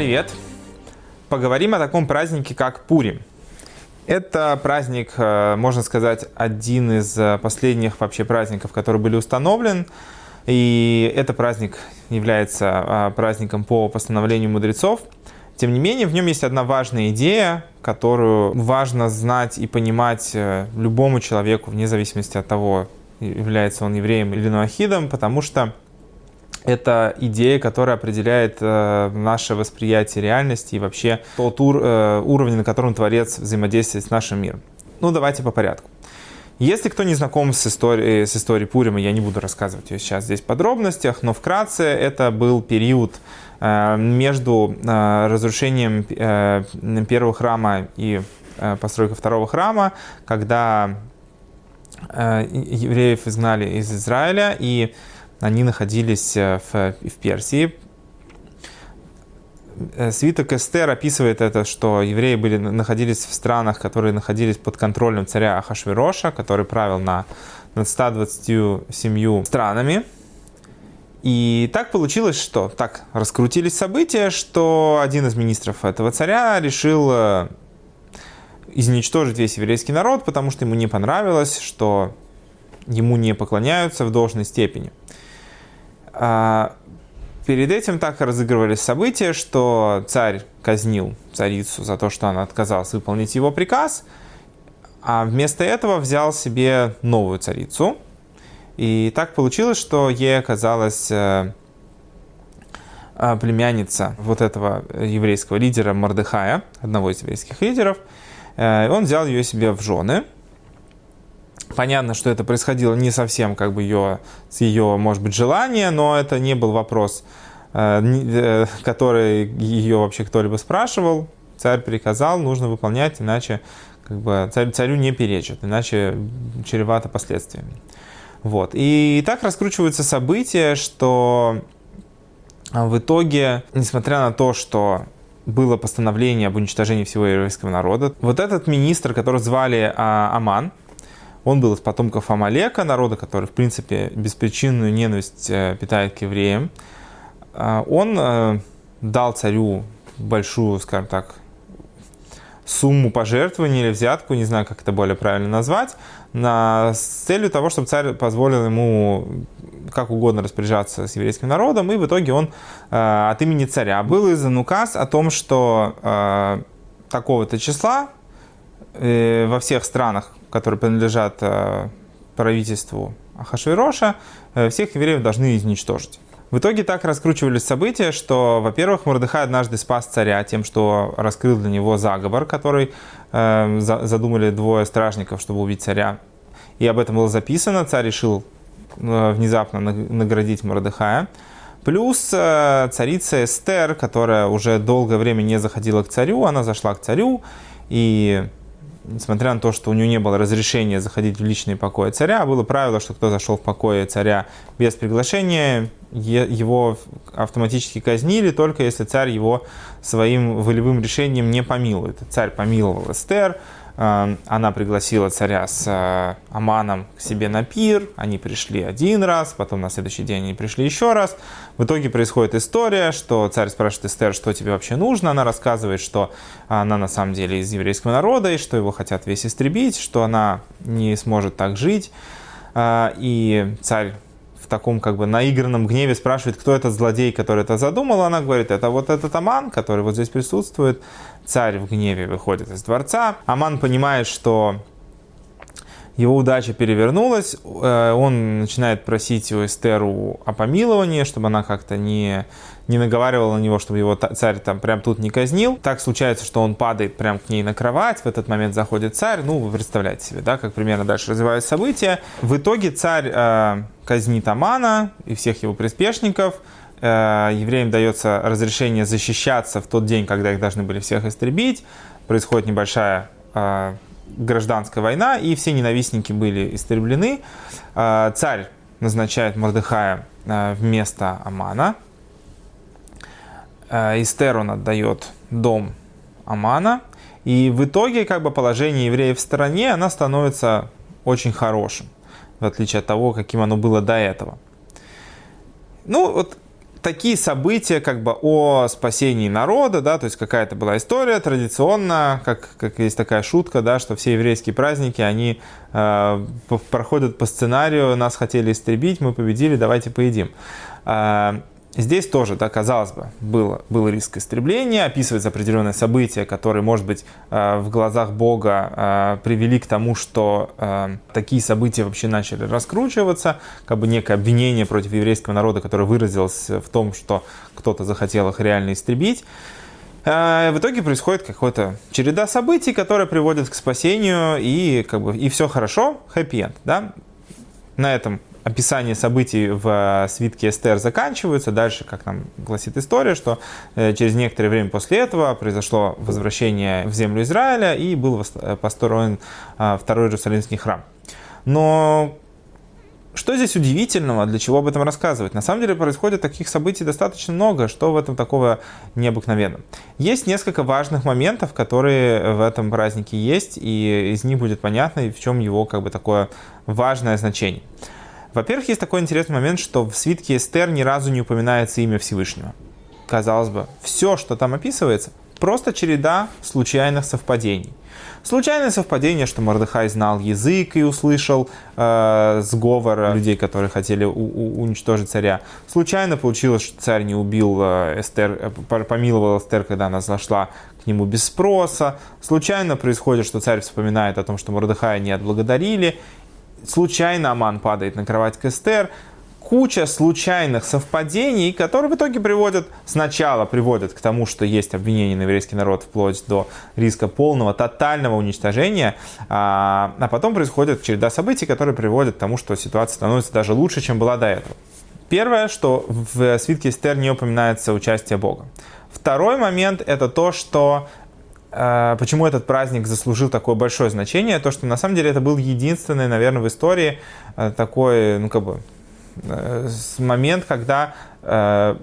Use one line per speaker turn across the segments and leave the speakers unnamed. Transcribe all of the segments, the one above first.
привет! Поговорим о таком празднике, как Пурим. Это праздник, э, можно сказать, один из э, последних вообще праздников, который были установлен. И этот праздник является э, праздником по постановлению мудрецов. Тем не менее, в нем есть одна важная идея, которую важно знать и понимать любому человеку, вне зависимости от того, является он евреем или ноахидом, потому что это идея, которая определяет э, наше восприятие реальности и вообще тот ур, э, уровень, на котором Творец взаимодействует с нашим миром. Ну, давайте по порядку. Если кто не знаком с историей, с историей Пурима, я не буду рассказывать ее сейчас здесь в подробностях, но вкратце это был период э, между э, разрушением э, первого храма и э, постройкой второго храма, когда э, евреев изгнали из Израиля, и они находились э, в, в Персии. Э, свиток Эстер описывает это, что евреи были, находились в странах, которые находились под контролем царя Ахашвироша, который правил на, над 127 странами. И так получилось, что так раскрутились события, что один из министров этого царя решил э, изничтожить весь еврейский народ, потому что ему не понравилось, что ему не поклоняются в должной степени. А, перед этим так разыгрывались события, что царь казнил царицу за то, что она отказалась выполнить его приказ, а вместо этого взял себе новую царицу. И так получилось, что ей оказалась э, э, племянница вот этого еврейского лидера Мордыхая, одного из еврейских лидеров. Э, он взял ее себе в жены – Понятно, что это происходило не совсем как бы ее, с ее, может быть, желания, но это не был вопрос, э, э, который ее вообще кто-либо спрашивал. Царь приказал, нужно выполнять, иначе как бы, царь, царю не перечит, иначе чревато последствиями. Вот. И так раскручиваются события, что в итоге, несмотря на то, что было постановление об уничтожении всего еврейского народа, вот этот министр, которого звали а, Аман, он был из потомков Амалека, народа, который, в принципе, беспричинную ненависть э, питает к евреям. А, он э, дал царю большую, скажем так, сумму пожертвований или взятку, не знаю, как это более правильно назвать, на, с целью того, чтобы царь позволил ему как угодно распоряжаться с еврейским народом, и в итоге он э, от имени царя был издан указ о том, что э, такого-то числа э, во всех странах которые принадлежат э, правительству Ахашвироша, э, всех евреев должны изничтожить. В итоге так раскручивались события, что, во-первых, Мордыхай однажды спас царя тем, что раскрыл для него заговор, который э, задумали двое стражников, чтобы убить царя. И об этом было записано. Царь решил э, внезапно наградить Мордыхая. Плюс э, царица Эстер, которая уже долгое время не заходила к царю, она зашла к царю и несмотря на то, что у него не было разрешения заходить в личные покои царя, было правило, что кто зашел в покое царя без приглашения, его автоматически казнили, только если царь его своим волевым решением не помилует. Царь помиловал Эстер, она пригласила царя с э, Аманом к себе на пир. Они пришли один раз, потом на следующий день они пришли еще раз. В итоге происходит история, что царь спрашивает Эстер, что тебе вообще нужно. Она рассказывает, что она на самом деле из еврейского народа, и что его хотят весь истребить, что она не сможет так жить. Э, и царь таком как бы наигранном гневе спрашивает, кто этот злодей, который это задумал. Она говорит, это вот этот Аман, который вот здесь присутствует. Царь в гневе выходит из дворца. Аман понимает, что его удача перевернулась, э, он начинает просить у Эстеру о помиловании, чтобы она как-то не, не наговаривала на него, чтобы его царь там прям тут не казнил. Так случается, что он падает прям к ней на кровать, в этот момент заходит царь, ну, вы представляете себе, да, как примерно дальше развиваются события. В итоге царь э, казнит Амана и всех его приспешников, Э, евреям дается разрешение защищаться в тот день, когда их должны были всех истребить. Происходит небольшая э, гражданская война, и все ненавистники были истреблены. Э, царь назначает Мордыхая вместо Амана. Истер он отдает дом Амана. И в итоге как бы положение евреев в стороне, оно становится очень хорошим, в отличие от того, каким оно было до этого. Ну, вот такие события как бы о спасении народа, да, то есть какая-то была история традиционно, как, как есть такая шутка, да, что все еврейские праздники, они э, проходят по сценарию, нас хотели истребить, мы победили, давайте поедим. Э, Здесь тоже, да, казалось бы, было, был риск истребления, описывается определенное событие, которое, может быть, э, в глазах Бога э, привели к тому, что э, такие события вообще начали раскручиваться, как бы некое обвинение против еврейского народа, которое выразилось в том, что кто-то захотел их реально истребить. В итоге происходит какая-то череда событий, которая приводит к спасению, и, как бы, и все хорошо, хэппи-энд. Да? На этом описание событий в свитке Эстер заканчиваются. Дальше, как нам гласит история, что э, через некоторое время после этого произошло возвращение в землю Израиля и был э, построен э, второй Иерусалимский храм. Но что здесь удивительного, для чего об этом рассказывать? На самом деле происходит таких событий достаточно много, что в этом такого необыкновенного. Есть несколько важных моментов, которые в этом празднике есть, и из них будет понятно, в чем его как бы такое важное значение. Во-первых, есть такой интересный момент, что в свитке Эстер ни разу не упоминается имя Всевышнего. Казалось бы, все, что там описывается, просто череда случайных совпадений. Случайное совпадение, что Мордыхай знал язык и услышал э, сговор людей, которые хотели у- у- уничтожить царя. Случайно получилось, что царь не убил э, Эстер, э, помиловал Эстер, когда она зашла к нему без спроса. Случайно происходит, что царь вспоминает о том, что Мордыхая не отблагодарили случайно Аман падает на кровать к Эстер, куча случайных совпадений, которые в итоге приводят, сначала приводят к тому, что есть обвинение на еврейский народ вплоть до риска полного, тотального уничтожения, а, а потом происходит череда событий, которые приводят к тому, что ситуация становится даже лучше, чем была до этого. Первое, что в свитке Эстер не упоминается участие Бога. Второй момент – это то, что почему этот праздник заслужил такое большое значение, то что на самом деле это был единственный, наверное, в истории а, такой, ну как бы, э, момент, когда э,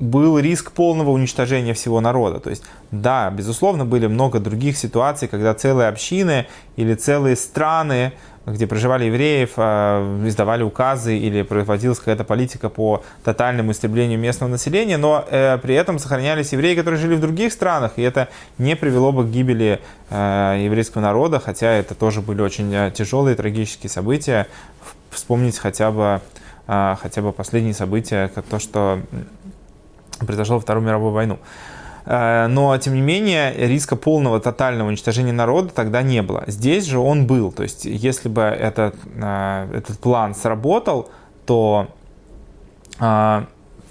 был риск полного уничтожения всего народа. То есть, да, безусловно, были много других ситуаций, когда целые общины или целые страны где проживали евреев, а, издавали указы или проводилась какая-то политика по тотальному истреблению местного населения, но э, при этом сохранялись евреи, которые жили в других странах, и это не привело бы к гибели э, еврейского народа, хотя это тоже были очень э, тяжелые трагические события. Вспомнить хотя бы, хотя бы последние события, то, что произошло во Вторую мировую войну. Э, но, тем не менее, риска полного тотального уничтожения народа тогда не было. Здесь же он был. То есть, если бы этот, э, этот план сработал, то э,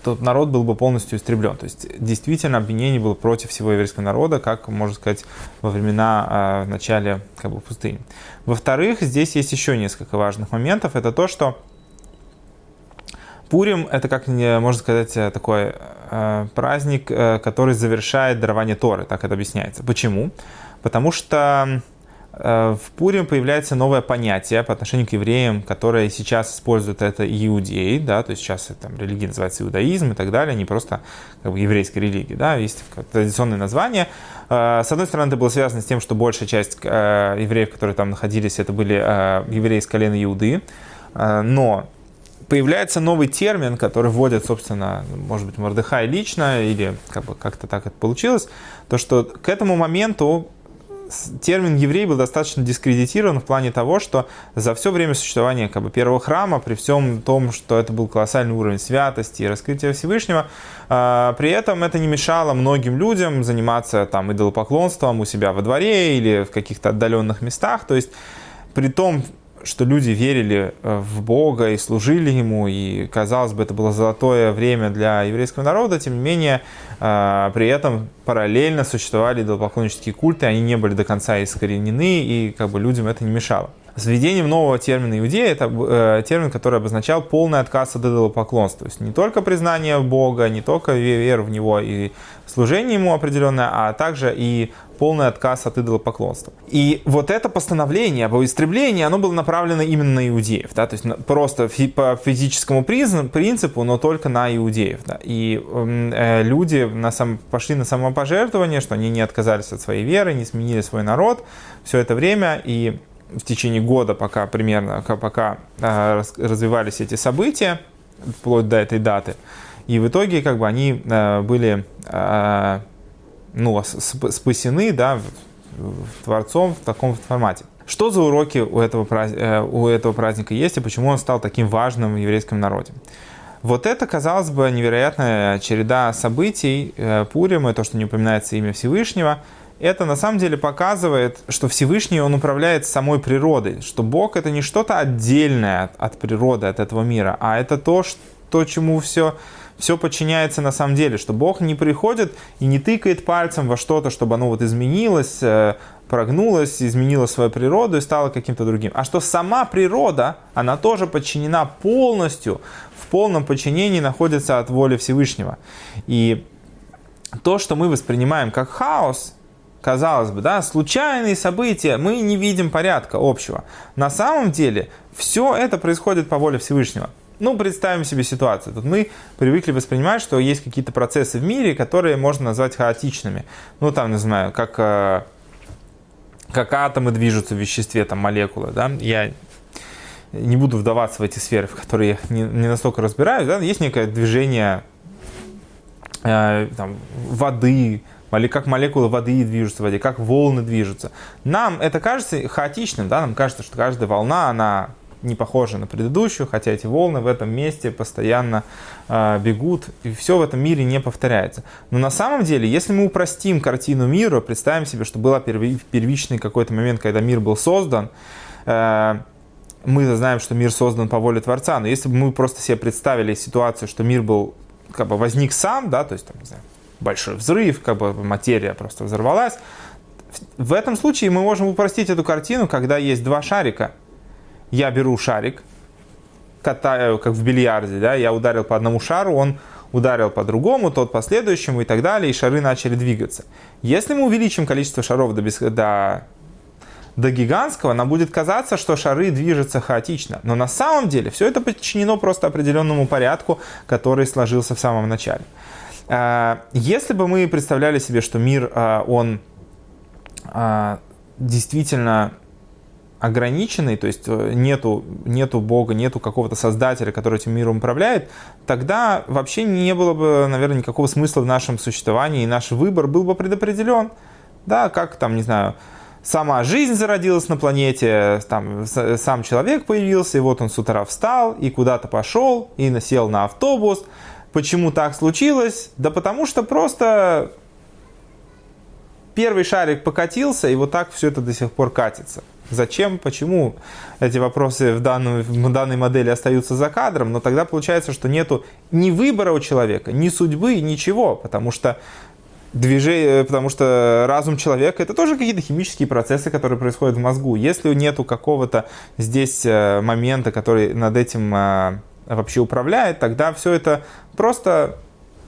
тот народ был бы полностью истреблен. То есть действительно обвинение было против всего еврейского народа, как можно сказать во времена в начале как бы, пустыни. Во-вторых, здесь есть еще несколько важных моментов. Это то, что Пурим это, как можно сказать, такой Э, праздник, э, который завершает дарование Торы, так это объясняется. Почему? Потому что э, в Пурим появляется новое понятие по отношению к евреям, которое сейчас используют это иудеи, да, то есть сейчас там, религия называется иудаизм и так далее, не просто как бы, еврейская религия, да, есть традиционное название. С одной стороны, это было связано с тем, что большая часть евреев, которые там находились, это были евреи из колена Иуды, но появляется новый термин, который вводит, собственно, может быть, Мордыхай лично, или как бы как-то так это получилось, то, что к этому моменту термин еврей был достаточно дискредитирован в плане того, что за все время существования как бы, первого храма, при всем том, что это был колоссальный уровень святости и раскрытия Всевышнего, э, при этом это не мешало многим людям заниматься там идолопоклонством у себя во дворе или в каких-то отдаленных местах. То есть при том, что люди верили э, в Бога и служили Ему, и, казалось бы, это было золотое время для еврейского народа, тем не менее, э, при этом параллельно существовали идолопоклоннические культы, они не были до конца искоренены, и как бы людям это не мешало. С введением нового термина иудея это э, термин, который обозначал полный отказ от идолопоклонства. То есть не только признание Бога, не только вера в Него и служение Ему определенное, а также и полный отказ от идолопоклонства. И вот это постановление об истреблении, оно было направлено именно на иудеев, да, то есть просто фи по физическому принципу, но только на иудеев. Да. И э, люди на сам, пошли на самопожертвование, что они не отказались от своей веры, не сменили свой народ все это время, и в течение года, пока примерно, пока э, развивались эти события, вплоть до этой даты, И в итоге как бы они э, были э, ну, спасены да, Творцом в таком формате. Что за уроки у этого, э, у этого праздника есть и почему он стал таким важным в еврейском народе? Вот это, казалось бы, невероятная череда событий э, Пурима, то, что не упоминается имя Всевышнего, это на самом деле показывает, что Всевышний, он управляет самой природой, что Бог это не что-то отдельное от, от природы, от этого мира, а это то, что, чему все, все подчиняется на самом деле, что Бог не приходит и не тыкает пальцем во что-то, чтобы оно вот изменилось, э, прогнулась, изменила свою природу и стала каким-то другим. А что сама природа, она тоже подчинена полностью, в полном подчинении находится от воли Всевышнего. И то, что мы воспринимаем как хаос, казалось бы, да, случайные события, мы не видим порядка общего. На самом деле все это происходит по воле Всевышнего. Ну, представим себе ситуацию. Тут мы привыкли воспринимать, что есть какие-то процессы в мире, которые можно назвать хаотичными. Ну, там, не знаю, как э, как атомы движутся в веществе, там молекулы, да, я не буду вдаваться в эти сферы, в которые я не, не настолько разбираюсь, да, есть некое движение э, там, воды, как молекулы воды движутся в воде, как волны движутся. Нам это кажется хаотичным, да, нам кажется, что каждая волна, она не похожа на предыдущую, хотя эти волны в этом месте постоянно э, бегут, и все в этом мире не повторяется. Но на самом деле, если мы упростим картину мира, представим себе, что был первичный какой-то момент, когда мир был создан, э, мы знаем, что мир создан по воле Творца, но если бы мы просто себе представили ситуацию, что мир был, как бы возник сам, да, то есть, там, не знаю, большой взрыв, как бы материя просто взорвалась, в этом случае мы можем упростить эту картину, когда есть два шарика – я беру шарик, катаю, как в бильярде, да, я ударил по одному шару, он ударил по другому, тот по следующему и так далее, и шары начали двигаться. Если мы увеличим количество шаров до, бес... до... до гигантского, нам будет казаться, что шары движутся хаотично. Но на самом деле все это подчинено просто определенному порядку, который сложился в самом начале. А, если бы мы представляли себе, что мир, а, он а, действительно ограниченный, то есть э, нету, нету Бога, нету какого-то создателя, который этим миром управляет, тогда вообще не было бы, наверное, никакого смысла в нашем существовании, и наш выбор был бы предопределен. Да, как там, не знаю, сама жизнь зародилась на планете, там сам человек появился, и вот он с утра встал и куда-то пошел, и насел на автобус. Почему так случилось? Да потому что просто первый шарик покатился, и вот так все это до сих пор катится. Зачем, почему эти вопросы в, данную, в данной модели остаются за кадром, но тогда получается, что нету ни выбора у человека, ни судьбы, ничего, потому что движение, потому что разум человека это тоже какие-то химические процессы, которые происходят в мозгу. Если нету какого-то здесь э, момента, который над этим э, вообще управляет, тогда все это просто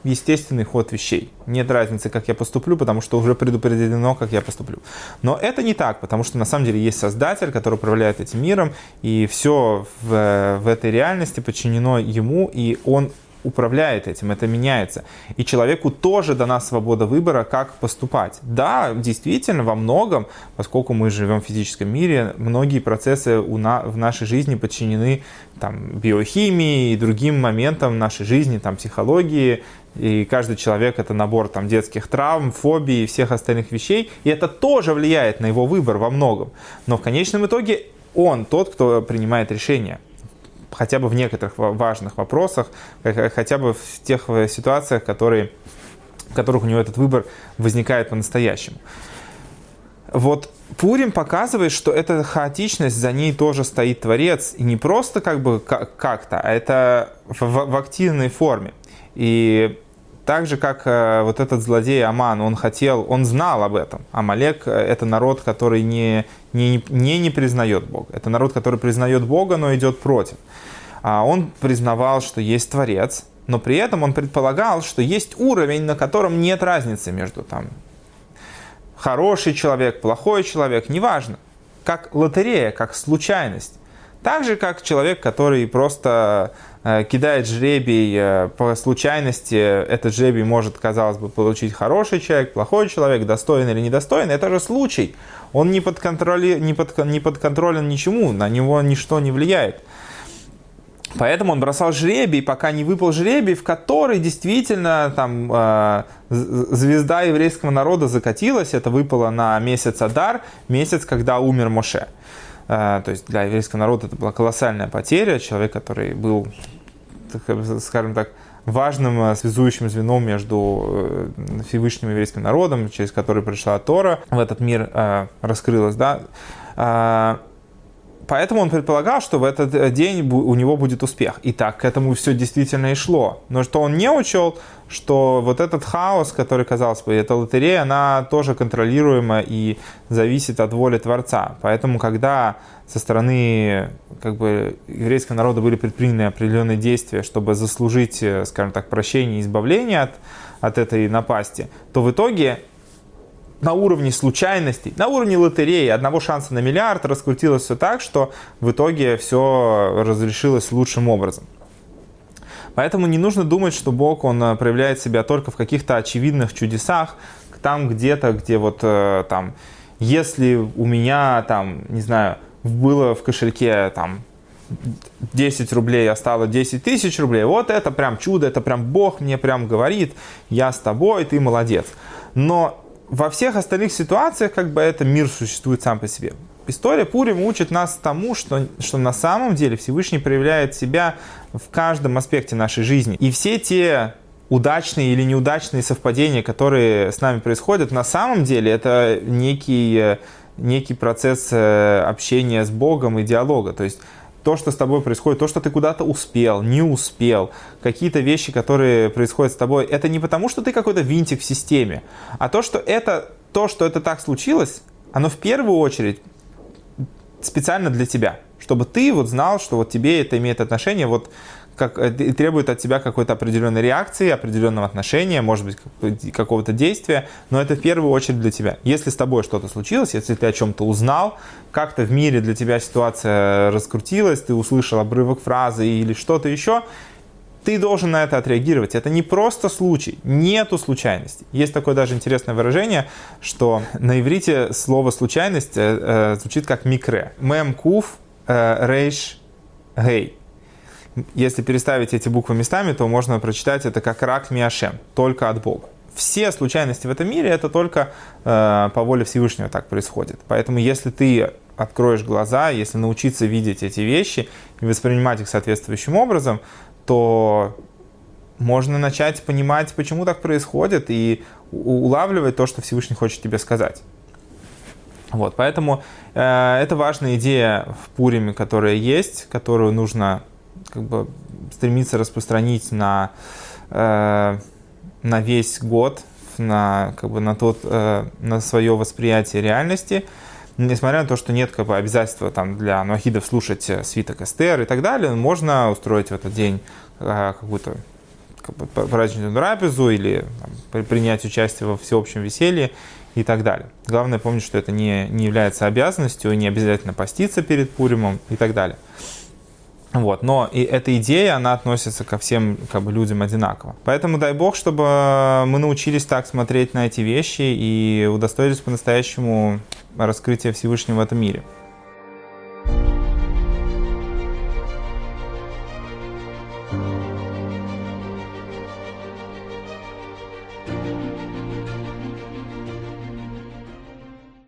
естественный ход вещей. Нет разницы, как я поступлю, потому что уже предопределено, как я поступлю. Но это не так, потому что на самом деле есть Создатель, который управляет этим миром, и все в, в этой реальности подчинено ему, и он управляет этим, это меняется. И человеку тоже дана свобода выбора, как поступать. Да, действительно, во многом, поскольку мы живем в физическом мире, многие процессы у на, в нашей жизни подчинены там, биохимии и другим моментам нашей жизни, там, психологии, и каждый человек это набор там, детских травм, фобий и всех остальных вещей. И это тоже влияет на его выбор во многом. Но в конечном итоге он тот, кто принимает решение. Хотя бы в некоторых важных вопросах, хотя бы в тех э, ситуациях, которые, в которых у него этот выбор возникает по-настоящему. Вот Пурим показывает, что эта хаотичность, за ней тоже стоит Творец. И не просто как бы как-то, а это в, в активной форме. И так же, как э, вот этот злодей Аман, он хотел, он знал об этом. Амалек – это народ, который не, не, не, не признает Бога. Это народ, который признает Бога, но идет против. А он признавал, что есть Творец, но при этом он предполагал, что есть уровень, на котором нет разницы между там хороший человек, плохой человек, неважно. Как лотерея, как случайность. Так же, как человек, который просто Э, кидает жребий э, по случайности, этот жребий может, казалось бы, получить хороший человек, плохой человек, достойный или недостойный. Это же случай. Он не, под контроли, не, под, не подконтролен ничему, на него ничто не влияет. Поэтому он бросал жребий, пока не выпал жребий, в который действительно там э, звезда еврейского народа закатилась. Это выпало на месяц Адар, месяц, когда умер Моше. Э, то есть для еврейского народа это была колоссальная потеря. Человек, который был, скажем так, важным э, связующим звеном между э, Всевышним еврейским народом, через который пришла Тора в этот мир, э, раскрылась. Да? Поэтому он предполагал, что в этот день у него будет успех. И так к этому все действительно и шло. Но что он не учел, что вот этот хаос, который, казалось бы, эта лотерея, она тоже контролируема и зависит от воли Творца. Поэтому, когда со стороны как бы, еврейского народа были предприняты определенные действия, чтобы заслужить, э, скажем так, прощение и избавление от, от этой напасти, то в итоге на уровне случайностей, на уровне лотереи одного шанса на миллиард раскрутилось все так, что в итоге все разрешилось лучшим образом. Поэтому не нужно думать, что Бог, Он э, проявляет себя только в каких-то очевидных чудесах, там где-то, где вот э, там, если у меня там, не знаю, было в кошельке там 10 рублей, а стало 10 тысяч рублей, вот это прям чудо, это прям Бог мне прям говорит, я с тобой, ты молодец. Но во всех остальных ситуациях как бы это мир существует сам по себе. История Пурим учит нас тому, что, что на самом деле Всевышний проявляет себя в каждом аспекте нашей жизни. И все те удачные или неудачные совпадения, которые с нами происходят, на самом деле это некий, некий процесс э, общения с Богом и диалога. То есть то, что с тобой происходит, то, что ты куда-то успел, не успел, какие-то вещи, которые происходят с тобой, это не потому, что ты какой-то винтик в системе, а то, что это, то, что это так случилось, оно в первую очередь специально для тебя, чтобы ты вот знал, что вот тебе это имеет отношение, вот как, э, требует от тебя какой-то определенной реакции, определенного отношения, может быть, какого-то действия, но это в первую очередь для тебя. Если с тобой что-то случилось, если ты о чем-то узнал, как-то в мире для тебя ситуация раскрутилась, ты услышал обрывок фразы или что-то еще, ты должен на это отреагировать. Это не просто случай, нету случайности. Есть такое даже интересное выражение, что на иврите слово случайность э, э звучит как микре. Мем кув рейш гей. Если переставить эти буквы местами, то можно прочитать это как рак миашем, только от Бога. Все случайности в этом мире это только э, по воле Всевышнего так происходит. Поэтому если ты откроешь глаза, если научиться видеть эти вещи и воспринимать их соответствующим образом, то можно начать понимать, почему так происходит, и улавливать то, что Всевышний хочет тебе сказать. Вот, поэтому э, это важная идея в Пуриме, которая есть, которую нужно как бы стремиться распространить на, э, на весь год, на, как бы, на, тот, э, на свое восприятие реальности. Несмотря на то, что нет как бы, обязательства там, для нуахидов слушать э, свиток Эстер и так далее, можно устроить в этот день э, какую-то как бы, праздничную трапезу или там, принять участие во всеобщем веселье и так далее. Главное помнить, что это не, не является обязанностью, не обязательно поститься перед Пуримом и так далее. Вот. Но и эта идея, она относится ко всем как бы, людям одинаково. Поэтому дай бог, чтобы мы научились так смотреть на эти вещи и удостоились по-настоящему раскрытия Всевышнего в этом мире.